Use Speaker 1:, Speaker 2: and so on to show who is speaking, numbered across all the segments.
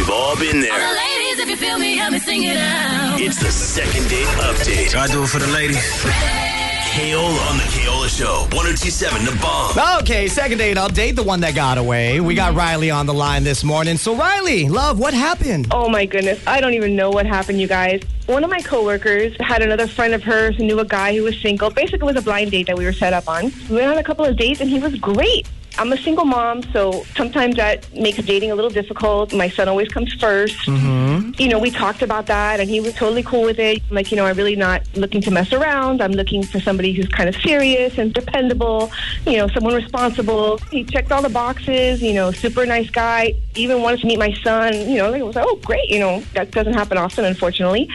Speaker 1: We've all been there.
Speaker 2: Ladies, if you feel me, help me sing it out.
Speaker 1: It's the second date update.
Speaker 3: I do it for the ladies.
Speaker 1: Keola on the Keola Show. 1027 Da Bomb.
Speaker 4: Okay, second date update, the one that got away. We got Riley on the line this morning. So, Riley, love, what happened?
Speaker 5: Oh my goodness. I don't even know what happened, you guys. One of my coworkers had another friend of hers who knew a guy who was single. Basically, it was a blind date that we were set up on. We went on a couple of dates and he was great. I'm a single mom, so sometimes that makes dating a little difficult. My son always comes 1st mm-hmm. You know, we talked about that, and he was totally cool with it. I'm like, you know, I'm really not looking to mess around. I'm looking for somebody who's kind of serious and dependable, you know, someone responsible. He checked all the boxes, you know, super nice guy. Even wanted to meet my son. You know, I was like, oh, great. You know, that doesn't happen often, unfortunately.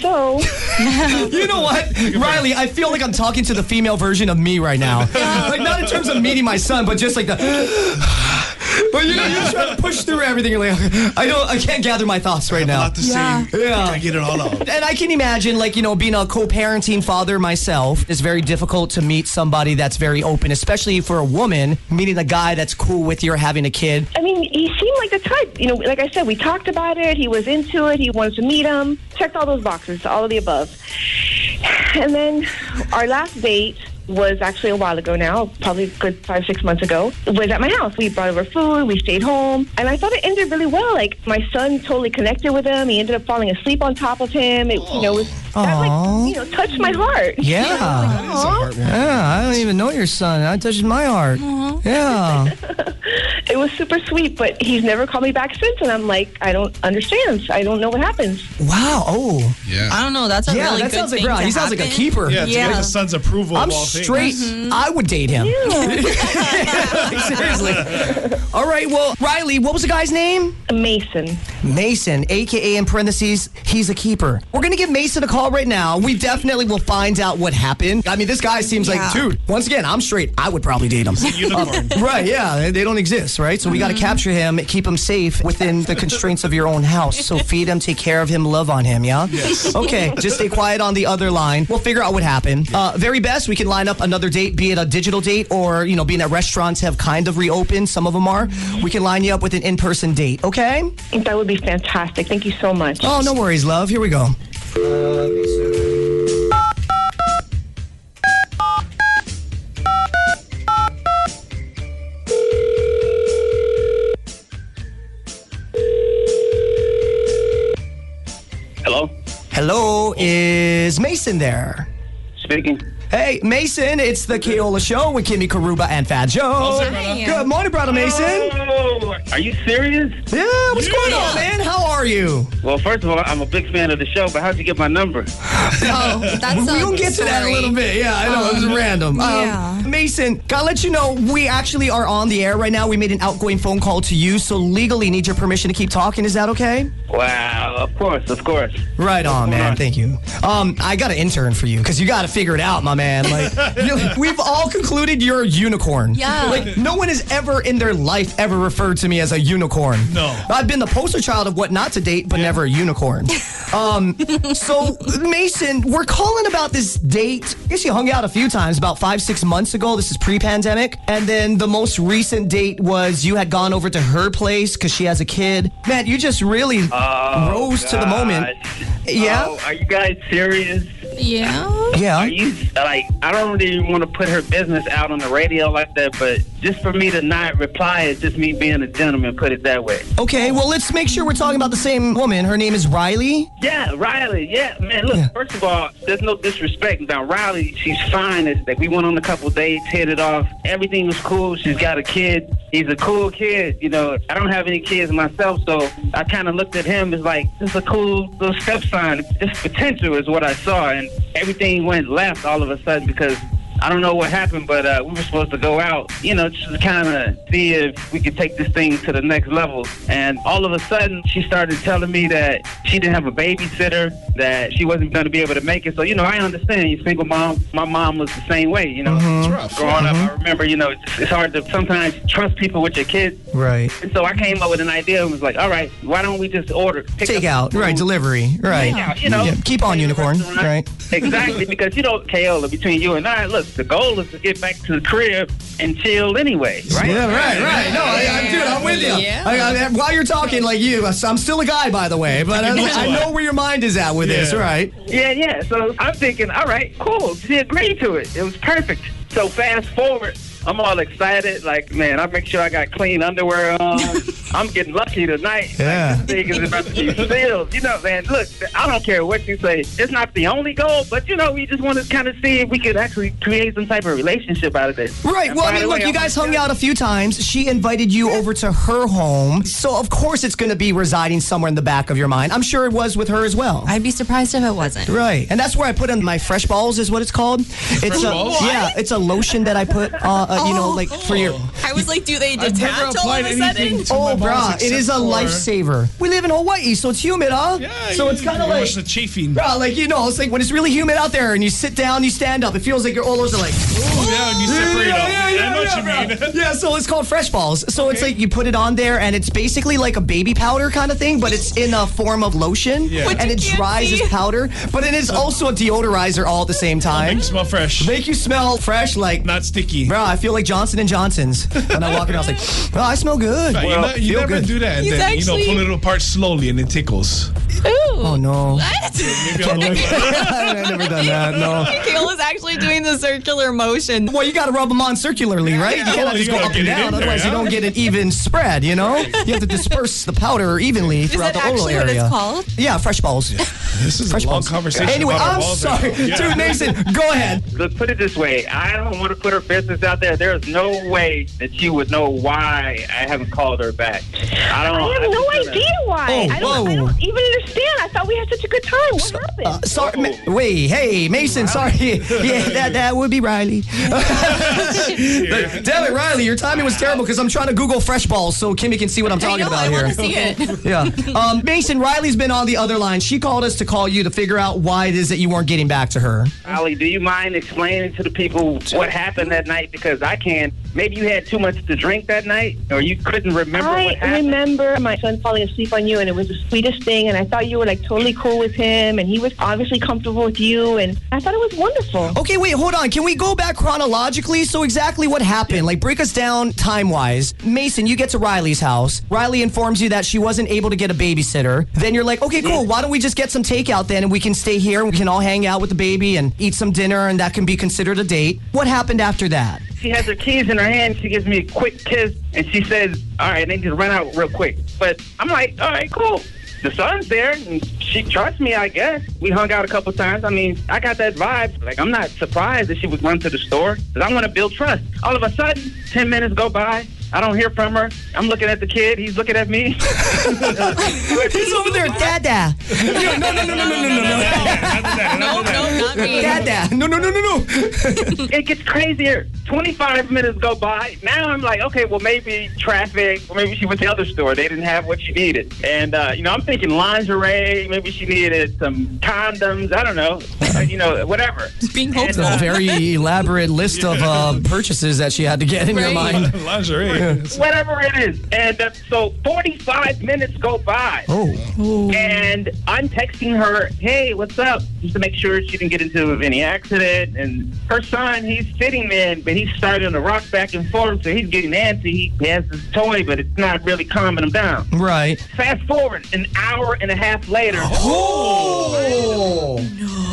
Speaker 5: So,
Speaker 4: You know what, Riley? I feel like I'm talking to the female version of me right now. like not in terms of meeting my son, but just like the. but you know, you're trying to push through everything. You're like, I don't, I can't gather my thoughts right
Speaker 3: A
Speaker 4: now.
Speaker 3: lot to say.
Speaker 4: Yeah.
Speaker 3: I get it all out.
Speaker 4: And I can imagine, like, you know, being a co parenting father myself, it's very difficult to meet somebody that's very open, especially for a woman, meeting a guy that's cool with your having a kid.
Speaker 5: I mean, he seemed like the type. You know, like I said, we talked about it. He was into it. He wanted to meet him. Checked all those boxes, all of the above. And then our last date was actually a while ago now, probably good five, six months ago, was at my house. We brought over food, we stayed home, and I thought it ended really well. Like, my son totally connected with him. He ended up falling asleep on top of him. It, you know, was, that, like, you know, touched my heart.
Speaker 4: Yeah.
Speaker 5: Aw.
Speaker 4: Yeah, I don't even know your son. That touched my heart. Mm-hmm. Yeah.
Speaker 5: It was super sweet, but he's never called me back since, and I'm like, I don't understand. I don't know what happens.
Speaker 4: Wow. Oh.
Speaker 3: Yeah.
Speaker 6: I don't know. That's a
Speaker 4: Yeah,
Speaker 6: really
Speaker 4: that
Speaker 6: good
Speaker 4: sounds like
Speaker 6: thing
Speaker 4: right.
Speaker 6: to
Speaker 4: He sounds like a keeper.
Speaker 3: Yeah, to
Speaker 6: Yeah.
Speaker 3: get the son's approval
Speaker 4: I'm
Speaker 3: of all things.
Speaker 4: straight. I would date him. Like, seriously. All right. Well, Riley, what was the guy's name?
Speaker 5: Mason.
Speaker 4: Mason, aka in parentheses, he's a keeper. We're gonna give Mason a call right now. We definitely will find out what happened. I mean, this guy seems like, dude. Once again, I'm straight. I would probably date him.
Speaker 3: Unicorn.
Speaker 4: Right? Yeah, they, they don't exist, right? So we got to capture him, keep him safe within the constraints of your own house. So feed him, take care of him, love on him. Yeah.
Speaker 3: Yes.
Speaker 4: Okay. Just stay quiet on the other line. We'll figure out what happened. Uh, very best, we can line up another date, be it a digital date or you know, being at restaurants have kind of reopened. Some of them are. We can line you up with an in-person date. Okay.
Speaker 5: That would be fantastic. Thank you so much.
Speaker 4: Oh, no worries, love. Here we go.
Speaker 7: Hello,
Speaker 4: Hello, is Mason there?
Speaker 7: speaking.
Speaker 4: Hey, Mason, it's the Keola Show with Kimmy Karuba and Fat Joe.
Speaker 3: it.
Speaker 4: Good morning, brother Mason.
Speaker 7: Oh, are you serious?
Speaker 4: Yeah, what's going on, man? How are you?
Speaker 7: Well, first of all, I'm a big fan of the show, but how'd you get my number?
Speaker 6: Oh, that's
Speaker 4: we
Speaker 6: a
Speaker 4: will get to that a little bit. Yeah, I know. it was um,
Speaker 6: random.
Speaker 4: Um, yeah. Mason, gotta let you know, we actually are on the air right now. We made an outgoing phone call to you, so legally need your permission to keep talking. Is that okay?
Speaker 7: Wow, of course, of course.
Speaker 4: Right on, man.
Speaker 7: on?
Speaker 4: Thank you. Um, I got an intern for you because you got to figure it out, my man. Like, you we've all concluded you're a unicorn.
Speaker 6: Yeah.
Speaker 4: Like, no one has ever in their life ever referred to me as a unicorn.
Speaker 3: No.
Speaker 4: I've been the poster child of what not to date, but never a unicorn. um, so Mason, we're calling about this date. I guess you hung out a few times about five, six months ago. This is pre-pandemic, and then the most recent date was you had gone over to her place because she has a kid. Man, you just really oh, rose to the moment. Yeah.
Speaker 7: Oh, are you guys serious?
Speaker 6: Yeah.
Speaker 4: Yeah.
Speaker 7: Are you like? I don't really want to put her business out on the radio like that, but just for me to not reply is just me being a gentleman. Put it that way.
Speaker 4: Okay, well, let's make sure we're talking about the same woman. Her name is Riley.
Speaker 7: Yeah, Riley. Yeah, man. Look,
Speaker 4: Yeah.
Speaker 7: first of all, there's no disrespect. Now, Riley, she's fine. It's that we went on a couple dates, hit it off. Everything was cool. She's got a kid. He's a cool kid. You know, I don't have any kids myself, so I kind of looked at him as like just a cool little step sign. Just potential is what I saw, and everything went left all of a sudden because. I don't know what happened, but uh, we were supposed to go out, you know, just to kind of see if we could take this thing to the next level. And all of a sudden, she started telling me that she didn't have a babysitter, that she wasn't going to be able to make it. So, you know, I understand. You single mom. My mom was the same way, you know.
Speaker 3: It's rough.
Speaker 7: Growing up, I remember, you know, it's, it's hard to sometimes trust people with your kids.
Speaker 4: Right.
Speaker 7: And so I came up with an idea and was like, all right, why don't we just order? pick
Speaker 4: Take
Speaker 7: up
Speaker 4: out. Right, delivery. Right.
Speaker 7: take out, you know.
Speaker 4: Yeah, keep on, unicorn. Right.
Speaker 7: Exactly, because you know, Keola, between you and I, look, the goal is to get back to the crib and chill anyway, right?
Speaker 4: Yeah, right, right. No, I, I, dude, I'm with you.
Speaker 6: Yeah.
Speaker 4: I, I, while you're talking like you, I'm still a guy, by the way, but I, I know where your mind is at with this, right?
Speaker 7: Yeah, yeah. So I'm thinking, all right, cool. She agreed to it. It was perfect. So fast forward, I'm all excited. Like, man, I make sure I got clean underwear on. I'm getting lucky tonight.
Speaker 4: Yeah.
Speaker 7: Like, this thing is about to be filled. You know, man, look, I don't care what you say. It's not the only goal, but, you know, we just want to kind of see if we could actually create some type of relationship out of this.
Speaker 4: Right.
Speaker 7: And
Speaker 4: Well, I mean,
Speaker 7: the
Speaker 4: look,
Speaker 7: way,
Speaker 4: you
Speaker 7: I'm
Speaker 4: guys hung
Speaker 7: gonna
Speaker 4: out a few times. She invited you over to her home. So, of course, it's going to be residing somewhere in the back of your mind. I'm sure it was with her as well.
Speaker 6: I'd be surprised if it wasn't.
Speaker 4: Right, and that's where I put in my fresh balls, is what it's called. It's a
Speaker 3: balls?
Speaker 4: yeah, it's a lotion that I put, uh, uh, you know, like for your.
Speaker 6: I was like, do they
Speaker 3: I've
Speaker 6: detach all of
Speaker 3: applied
Speaker 6: a sudden?
Speaker 4: Oh,
Speaker 3: balls
Speaker 4: brah, it
Speaker 3: except
Speaker 4: is a
Speaker 3: for-
Speaker 4: lifesaver. We live in Hawaii, so it's humid, huh?
Speaker 3: Yeah,
Speaker 4: so it's kind of like.
Speaker 3: the chafing.
Speaker 4: Bruh, like you know, it's like when it's really humid out there, and you sit down, you stand up. It feels like your olos are like.
Speaker 3: Oh, yeah, and you separate
Speaker 4: yeah,
Speaker 3: them.
Speaker 4: yeah, yeah,
Speaker 3: I know
Speaker 4: yeah,
Speaker 3: what you mean.
Speaker 4: Yeah, so it's called fresh balls. So it's like you put it on there, and it's basically like a baby powder kind of thing, but it's in a form of lotion,
Speaker 3: Yeah.
Speaker 4: And it dries
Speaker 6: see.
Speaker 4: as powder. But it is also a deodorizer all at the same time.
Speaker 3: Make you smell fresh.
Speaker 4: Make you smell fresh, like.
Speaker 3: Not sticky.
Speaker 4: Bro, I feel like Johnson and Johnson's when I walk in. I was like, "Bro, I smell good."
Speaker 3: Right, you,
Speaker 7: Well,
Speaker 3: know, you
Speaker 4: feel
Speaker 3: never
Speaker 4: good.
Speaker 3: do that. And
Speaker 6: He's
Speaker 3: then, you know, pull it apart slowly and it tickles.
Speaker 6: Ooh.
Speaker 4: Oh no,
Speaker 6: What?
Speaker 3: Maybe I'll look
Speaker 4: I've never done that. No.
Speaker 6: Keola's actually doing the circular motion.
Speaker 4: Well, you got to rub them on circularly, right? You cannot
Speaker 3: Well, oh,
Speaker 4: just
Speaker 3: you
Speaker 4: go up and down,
Speaker 3: there,
Speaker 4: otherwise you don't get an even spread. You know, you have to disperse the powder evenly
Speaker 6: Is
Speaker 4: throughout
Speaker 6: that
Speaker 4: the oral
Speaker 6: actually what
Speaker 4: area.
Speaker 6: it's called?
Speaker 4: Yeah, fresh balls.
Speaker 3: This is
Speaker 4: Fresh
Speaker 3: a long
Speaker 4: balls.
Speaker 3: conversation.
Speaker 4: Anyway,
Speaker 3: about
Speaker 4: I'm
Speaker 3: balls
Speaker 4: sorry,
Speaker 3: now. Yeah.
Speaker 4: dude. Mason, go ahead.
Speaker 7: Let's put it this way. I don't want to put her business out there. There's no way that she would know why I haven't called her back. I don't.
Speaker 5: I have
Speaker 7: I'm
Speaker 5: no idea why.
Speaker 4: Oh,
Speaker 5: I, don't, I
Speaker 4: whoa.
Speaker 5: don't even understand. I thought we had such a good time. What happened?
Speaker 4: Uh, sorry, Ma- wait, hey, Mason. Sorry. Yeah, that that would be Riley. Damn it, Riley, your timing was terrible because I'm trying to Google fresh balls so Kimmy can see what I'm
Speaker 6: I
Speaker 4: talking
Speaker 6: know,
Speaker 4: about
Speaker 6: I
Speaker 4: here.
Speaker 6: want to see it.
Speaker 4: Yeah. Um, Mason, Riley's been on the other line. She called us to call you to figure out why it is that you weren't getting back to her.
Speaker 7: Riley, do you mind explaining to the people what happened that night? Because I can't. Maybe you had too much to drink that night, or you couldn't remember
Speaker 5: I
Speaker 7: what happened.
Speaker 5: I remember my son falling asleep on you, and it was the sweetest thing. And I thought you were like totally cool with him, and he was obviously comfortable with you, and I thought it was wonderful.
Speaker 4: Okay, wait, hold on. Can we go back chronologically? So, exactly what happened? Like, break us down time wise. Mason, you get to Riley's house. Riley informs you that she wasn't able to get a babysitter. Then you're like, okay, cool. Why don't we just get some takeout then and we can stay here and we can all hang out with the baby and eat some dinner and that can be considered a date? What happened after that?
Speaker 7: She has her keys in her hand. She gives me a quick kiss, and she says, "All right, I need to run out real quick." But I'm like, "All right, cool." The son's there, and she trusts me. I guess we hung out a couple times. I mean, I got that vibe. Like, I'm not surprised that she would run to the store because I want to build trust. All of a sudden, ten minutes go by. I don't hear from her. I'm looking at the kid. He's looking at me.
Speaker 4: He's over there, Dada. No, no, no, no, no, no, no, no.
Speaker 6: No, no, not me.
Speaker 4: Dada. No, no, no, no, no.
Speaker 7: it gets crazier. 25 minutes go by. Now I'm like, okay, well, maybe traffic, or maybe she went to the other store. They didn't have what she needed. And, uh, you know, I'm thinking lingerie. Maybe she needed some condoms. I don't know. Uh, you know, whatever.
Speaker 6: Being
Speaker 7: And,
Speaker 6: hopeful.
Speaker 7: uh,
Speaker 4: Very elaborate list of uh, purchases that she had to get in your
Speaker 6: Right.
Speaker 4: mind.
Speaker 3: Lingerie.
Speaker 7: whatever it is. And uh, so 45 minutes go by.
Speaker 4: Oh.
Speaker 7: And I'm texting her, hey, what's up? Just to make sure she didn't get into any accident. And her son, he's sitting there, but he's starting to rock back and forth. So he's getting antsy. He has his toy, but it's not really calming him down.
Speaker 4: Right.
Speaker 7: Fast forward an hour and a half later,
Speaker 4: Oh.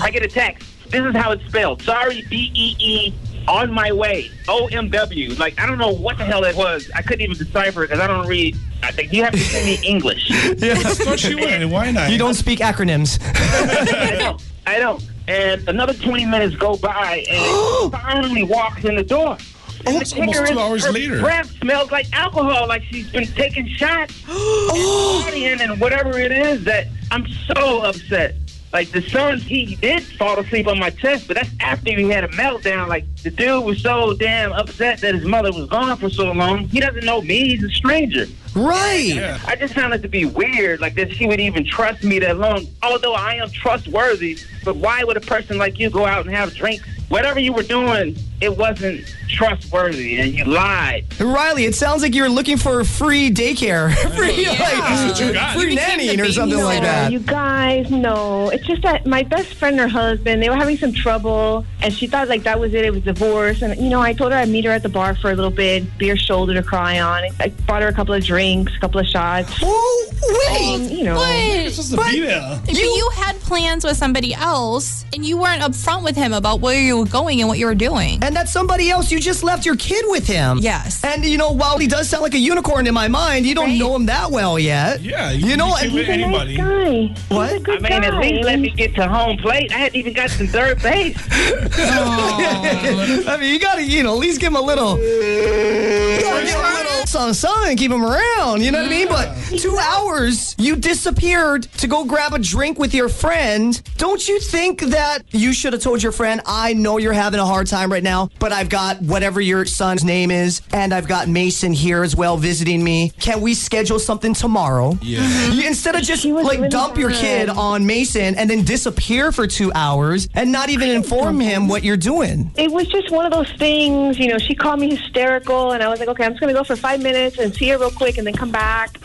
Speaker 7: I get a text. This is how it's spelled. Sorry, B E E. On my way. O M W. Like I don't know what the hell that was. I couldn't even decipher it because I don't read. I think you have to send me English.
Speaker 3: yeah, Of course you would. Why not?
Speaker 4: You don't speak acronyms.
Speaker 7: I don't. I don't. And another 20 minutes go by, and finally walks in the door. Oh, and
Speaker 3: Oh, it's almost two hours
Speaker 7: her
Speaker 3: later.
Speaker 7: breath smells like alcohol, like she's been taking shots and oh. partying and whatever it is. That I'm so upset. Like the son, he did fall asleep on my chest, but that's after he had a meltdown. Like the dude was so damn upset that his mother was gone for so long. He doesn't know me; he's a stranger.
Speaker 4: Right.
Speaker 7: I just found it to be weird, like that she would even trust me that long. Although I am trustworthy, but why would a person like you go out and have drinks? Whatever you were doing it wasn't trustworthy, and you lied.
Speaker 4: Riley, it sounds like you're looking for free daycare, free
Speaker 6: Yeah.
Speaker 4: like
Speaker 3: That's what you got.
Speaker 4: free
Speaker 6: You
Speaker 4: nannying or something like that.
Speaker 5: You guys, no. It's just that my best friend and her husband, they were having some trouble, and she thought like that was it. It was divorce, and you know, I told her I'd meet her at the bar for a little bit, be her shoulder to cry on. I bought her a couple of drinks, a couple of shots.
Speaker 4: Oh
Speaker 5: Um,
Speaker 4: wait!
Speaker 5: you know,
Speaker 6: But,
Speaker 3: Supposed to
Speaker 6: but you had plans with somebody else, and you weren't upfront with him about where you were going and what you were doing.
Speaker 4: And that's somebody else. You just left your kid with him.
Speaker 6: Yes.
Speaker 4: And you know, while he does sound like a unicorn in my mind, you don't
Speaker 6: Right.
Speaker 4: know him that well yet.
Speaker 3: Yeah,
Speaker 4: You know,
Speaker 3: can
Speaker 4: and-
Speaker 3: with
Speaker 5: he's a
Speaker 3: anybody.
Speaker 5: nice guy.
Speaker 4: What?
Speaker 5: He's a good
Speaker 7: I mean, at least let me get to home plate. I hadn't even got to third base. oh.
Speaker 4: I mean, you gotta, you know, at least give him a little, you gotta give him a little something, something, keep him around. You know what I mean? But two hours, you disappeared to go grab a drink with your friend. Don't you think that you should have told your friend, I know you're having a hard time right now, but I've got whatever your son's name is, and I've got Mason here as well visiting me. Can we schedule something tomorrow?
Speaker 3: Yeah. Mm-hmm.
Speaker 4: You, instead of just like
Speaker 5: really
Speaker 4: dump your kid on Mason and then disappear for two hours and not even inform him what you're doing.
Speaker 5: It was just one of those things, you know, she called me hysterical and I was like, okay, I'm just going to go for five minutes and see her real quick and then come back.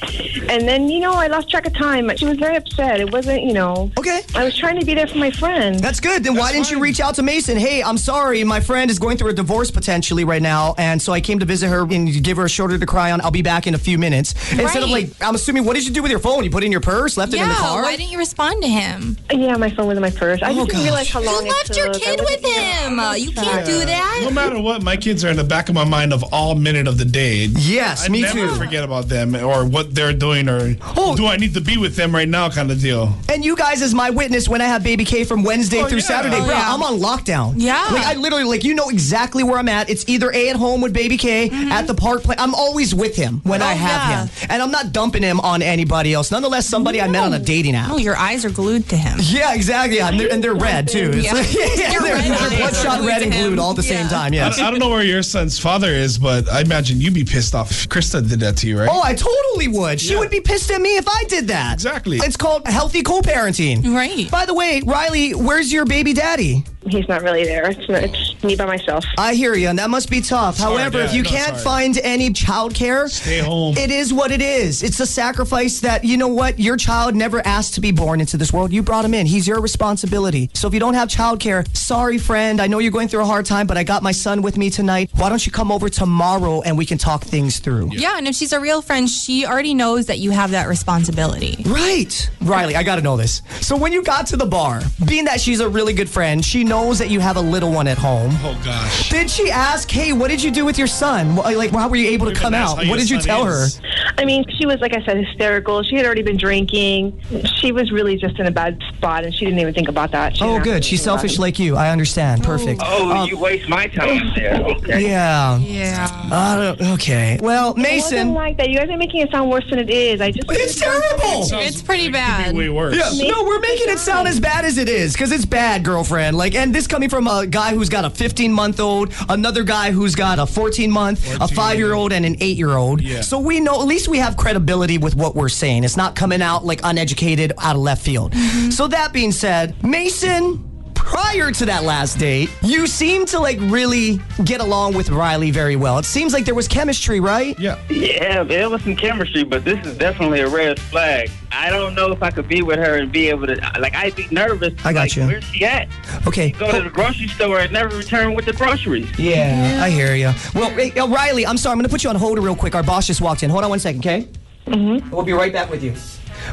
Speaker 5: And then, you know, I lost track of time. She was very upset. It wasn't, you know,
Speaker 4: Okay.
Speaker 5: I was trying to be there for my friend.
Speaker 4: That's good. Then why
Speaker 3: That's
Speaker 4: didn't you reach out to Mason? Hey, I'm sorry, my friend is going through a divorce potentially right now, and so I came to visit her and give her a shoulder to cry on. I'll be back in a few minutes. Instead of like, I'm assuming, what did you do with your phone? You put it in your purse, left it in the
Speaker 6: yeah,
Speaker 4: car.
Speaker 6: why didn't you respond to him?
Speaker 5: yeah, my phone was in my purse. I
Speaker 4: Oh,
Speaker 5: just didn't
Speaker 4: gosh.
Speaker 5: realize how
Speaker 6: You
Speaker 5: long it
Speaker 6: left your
Speaker 5: took. I
Speaker 6: kid with him. You can't do that.
Speaker 3: No matter what, my kids are in the back of my mind of all minute of the day.
Speaker 4: yes,
Speaker 3: I
Speaker 4: me
Speaker 3: never
Speaker 4: too.
Speaker 3: forget about them or what they're doing or
Speaker 4: Oh.
Speaker 3: do I need to be with them right now kind of deal.
Speaker 4: And you guys, as my witness, when I have Baby K from Wednesday
Speaker 3: Oh,
Speaker 4: through
Speaker 3: yeah.
Speaker 4: Saturday,
Speaker 3: Oh,
Speaker 4: bro,
Speaker 6: yeah.
Speaker 4: I'm on lockdown.
Speaker 6: Yeah.
Speaker 4: like I literally, like you know exactly where I'm at. It's either a at home with Baby K mm-hmm. at the park. Play. I'm always with him when oh, I
Speaker 6: Oh,
Speaker 4: have
Speaker 6: yeah.
Speaker 4: him, and I'm not dumping him on anybody else. Nonetheless, somebody I met on a dating app.
Speaker 6: No, your eyes are glued to him.
Speaker 4: Yeah, exactly. Yeah, and they're, and they're red too. It's
Speaker 6: Yeah.
Speaker 4: like- yeah, they're,
Speaker 6: red
Speaker 4: they're
Speaker 6: eyes
Speaker 4: bloodshot red and
Speaker 6: glued to
Speaker 4: glued
Speaker 6: him.
Speaker 4: all at the same
Speaker 6: Yeah.
Speaker 4: time.
Speaker 3: I,
Speaker 4: Yes.
Speaker 3: I don't know where your son's father is, but I imagine you'd be pissed off if Krista did that to you, right?
Speaker 4: Oh, I totally would. She
Speaker 3: Yeah.
Speaker 4: would be pissed at me if I did that.
Speaker 3: Exactly.
Speaker 4: It's called healthy co-parenting.
Speaker 6: Right.
Speaker 4: By the way, Riley, where's your baby daddy?
Speaker 5: He's not really there. It's, it's me by myself.
Speaker 4: I hear you, and that must be tough.
Speaker 3: hard,
Speaker 4: However,
Speaker 3: yeah,
Speaker 4: if you
Speaker 3: no,
Speaker 4: can't
Speaker 3: hard.
Speaker 4: find any childcare,
Speaker 3: Stay home.
Speaker 4: It is what it is. It's a sacrifice that you know what your child never asked to be born into this world. You brought him in. He's your responsibility. So if you don't have childcare, sorry, friend. I know you're going through a hard time, but I got my son with me tonight. Why don't you come over tomorrow and we can talk things through?
Speaker 6: Yeah, and if she's a real friend, she already knows that you have that responsibility.
Speaker 4: Right. Riley, I got to know this. So when you got to the bar, being that she's a really good friend, she knows that you have a little one at home.
Speaker 3: Oh gosh.
Speaker 4: Did she ask, "Hey, what did you do with your son? Like, how were you able to come out? What did you tell
Speaker 3: is.
Speaker 4: her?"
Speaker 5: I mean, she was, like I said, hysterical. She had already been drinking. She was really just in a bad spot, and she didn't even think about that. She
Speaker 4: Oh, good. She's selfish like you. I understand. Perfect.
Speaker 7: Oh,
Speaker 4: Um,
Speaker 7: you waste my time there. Okay.
Speaker 4: yeah.
Speaker 6: Yeah.
Speaker 4: I don't, okay. Well,
Speaker 5: It wasn't
Speaker 4: Mason.
Speaker 5: like that. You guys are making it sound worse than it is. I just
Speaker 4: It's terrible.
Speaker 6: It's pretty
Speaker 3: It could
Speaker 6: bad.
Speaker 3: be way worse.
Speaker 4: Yeah, no, we're making it sound as bad as it is because it's bad, girlfriend. Like, and this coming from a guy who's got a 15 month old, another guy who's got a 14 month, a five year old, and an eight year old.
Speaker 3: Yeah.
Speaker 4: So we know, at least we have credibility with what we're saying. It's not coming out like uneducated out of left field. Mm-hmm. So that being said, Mason. Prior to that last date, you seemed to like really get along with Riley very well. It seems like there was chemistry, right?
Speaker 3: Yeah.
Speaker 7: Yeah, there was some chemistry, but this is definitely a red flag. I don't know if I could be with her and be able to. Like, I'd be nervous.
Speaker 4: I got
Speaker 7: like,
Speaker 4: you.
Speaker 7: Where's she at?
Speaker 4: Okay.
Speaker 7: Go to the grocery store and never return with the groceries.
Speaker 4: Yeah, I hear you. Well, hey, uh, Riley, I'm sorry. I'm going to put you on hold real quick. Our boss just walked in. Hold on one second, okay? Mm-hmm. We'll be right back with you.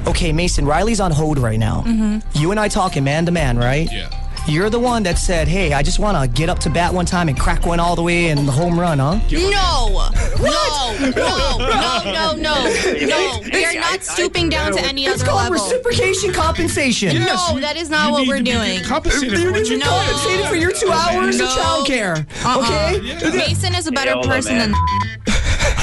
Speaker 4: Okay, Mason, Riley's on hold right now. Mm-hmm. You and I talking man to man, right?
Speaker 3: Yeah.
Speaker 4: You're the one that said, hey, I just want to get up to bat one time and crack one all the way and the home run, huh?
Speaker 6: No, no, no, no, no, no, no. We are not stooping down to any
Speaker 4: It's
Speaker 6: other
Speaker 4: called
Speaker 6: level.
Speaker 4: reciprocation compensation.
Speaker 6: No, that is not
Speaker 3: You
Speaker 6: what
Speaker 3: need
Speaker 6: we're
Speaker 3: to be
Speaker 6: doing.
Speaker 3: Compensated
Speaker 4: You
Speaker 3: for
Speaker 4: need to
Speaker 3: you
Speaker 4: be
Speaker 3: know.
Speaker 4: compensated for your two hours
Speaker 6: No.
Speaker 4: of childcare.
Speaker 6: Uh-uh.
Speaker 4: Okay?
Speaker 3: Yeah.
Speaker 6: Mason is a better
Speaker 7: Yola,
Speaker 6: person than.
Speaker 7: man.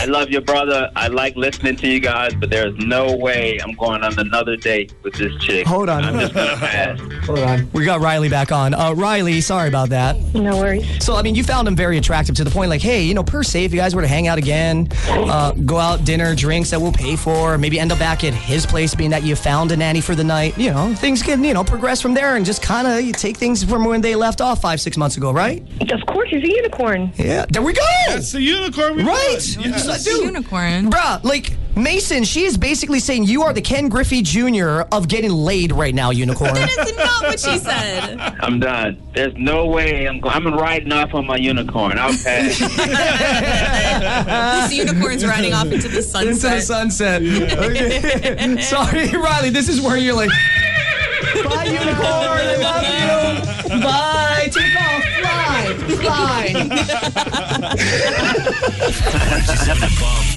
Speaker 6: Than.
Speaker 7: I love your brother. I like listening to you guys, but there's no way I'm going on another date with this chick.
Speaker 4: Hold on.
Speaker 7: I'm just gonna pass.
Speaker 4: Hold on. We got Riley back on. Uh, Riley, sorry about that.
Speaker 5: No worries.
Speaker 4: So, I mean, you found him very attractive to the point, like, hey, you know, per se, if you guys were to hang out again, uh, go out, dinner, drinks that we'll pay for, maybe end up back at his place, being that you found a nanny for the night, you know, things can, you know, progress from there and just kind of you take things from when they left off five, six months ago, right?
Speaker 5: Of course, he's a unicorn.
Speaker 4: Yeah. There we go.
Speaker 3: That's the unicorn. We
Speaker 4: Right.
Speaker 3: want. Yes.
Speaker 4: So, dude,
Speaker 8: Unicorn.
Speaker 4: Bruh, like, Mason, she is basically saying you are the Ken Griffey Jr. of getting laid right now, unicorn.
Speaker 8: That's not what she said.
Speaker 7: I'm done. There's no way I'm. Go- I'm riding off on my unicorn. I'll pass.
Speaker 8: This unicorn's riding off into the sunset.
Speaker 4: Into the sunset. Okay. Sorry, Riley. This is where you're like, bye, unicorn. I love you. Bye. Take off. Fly.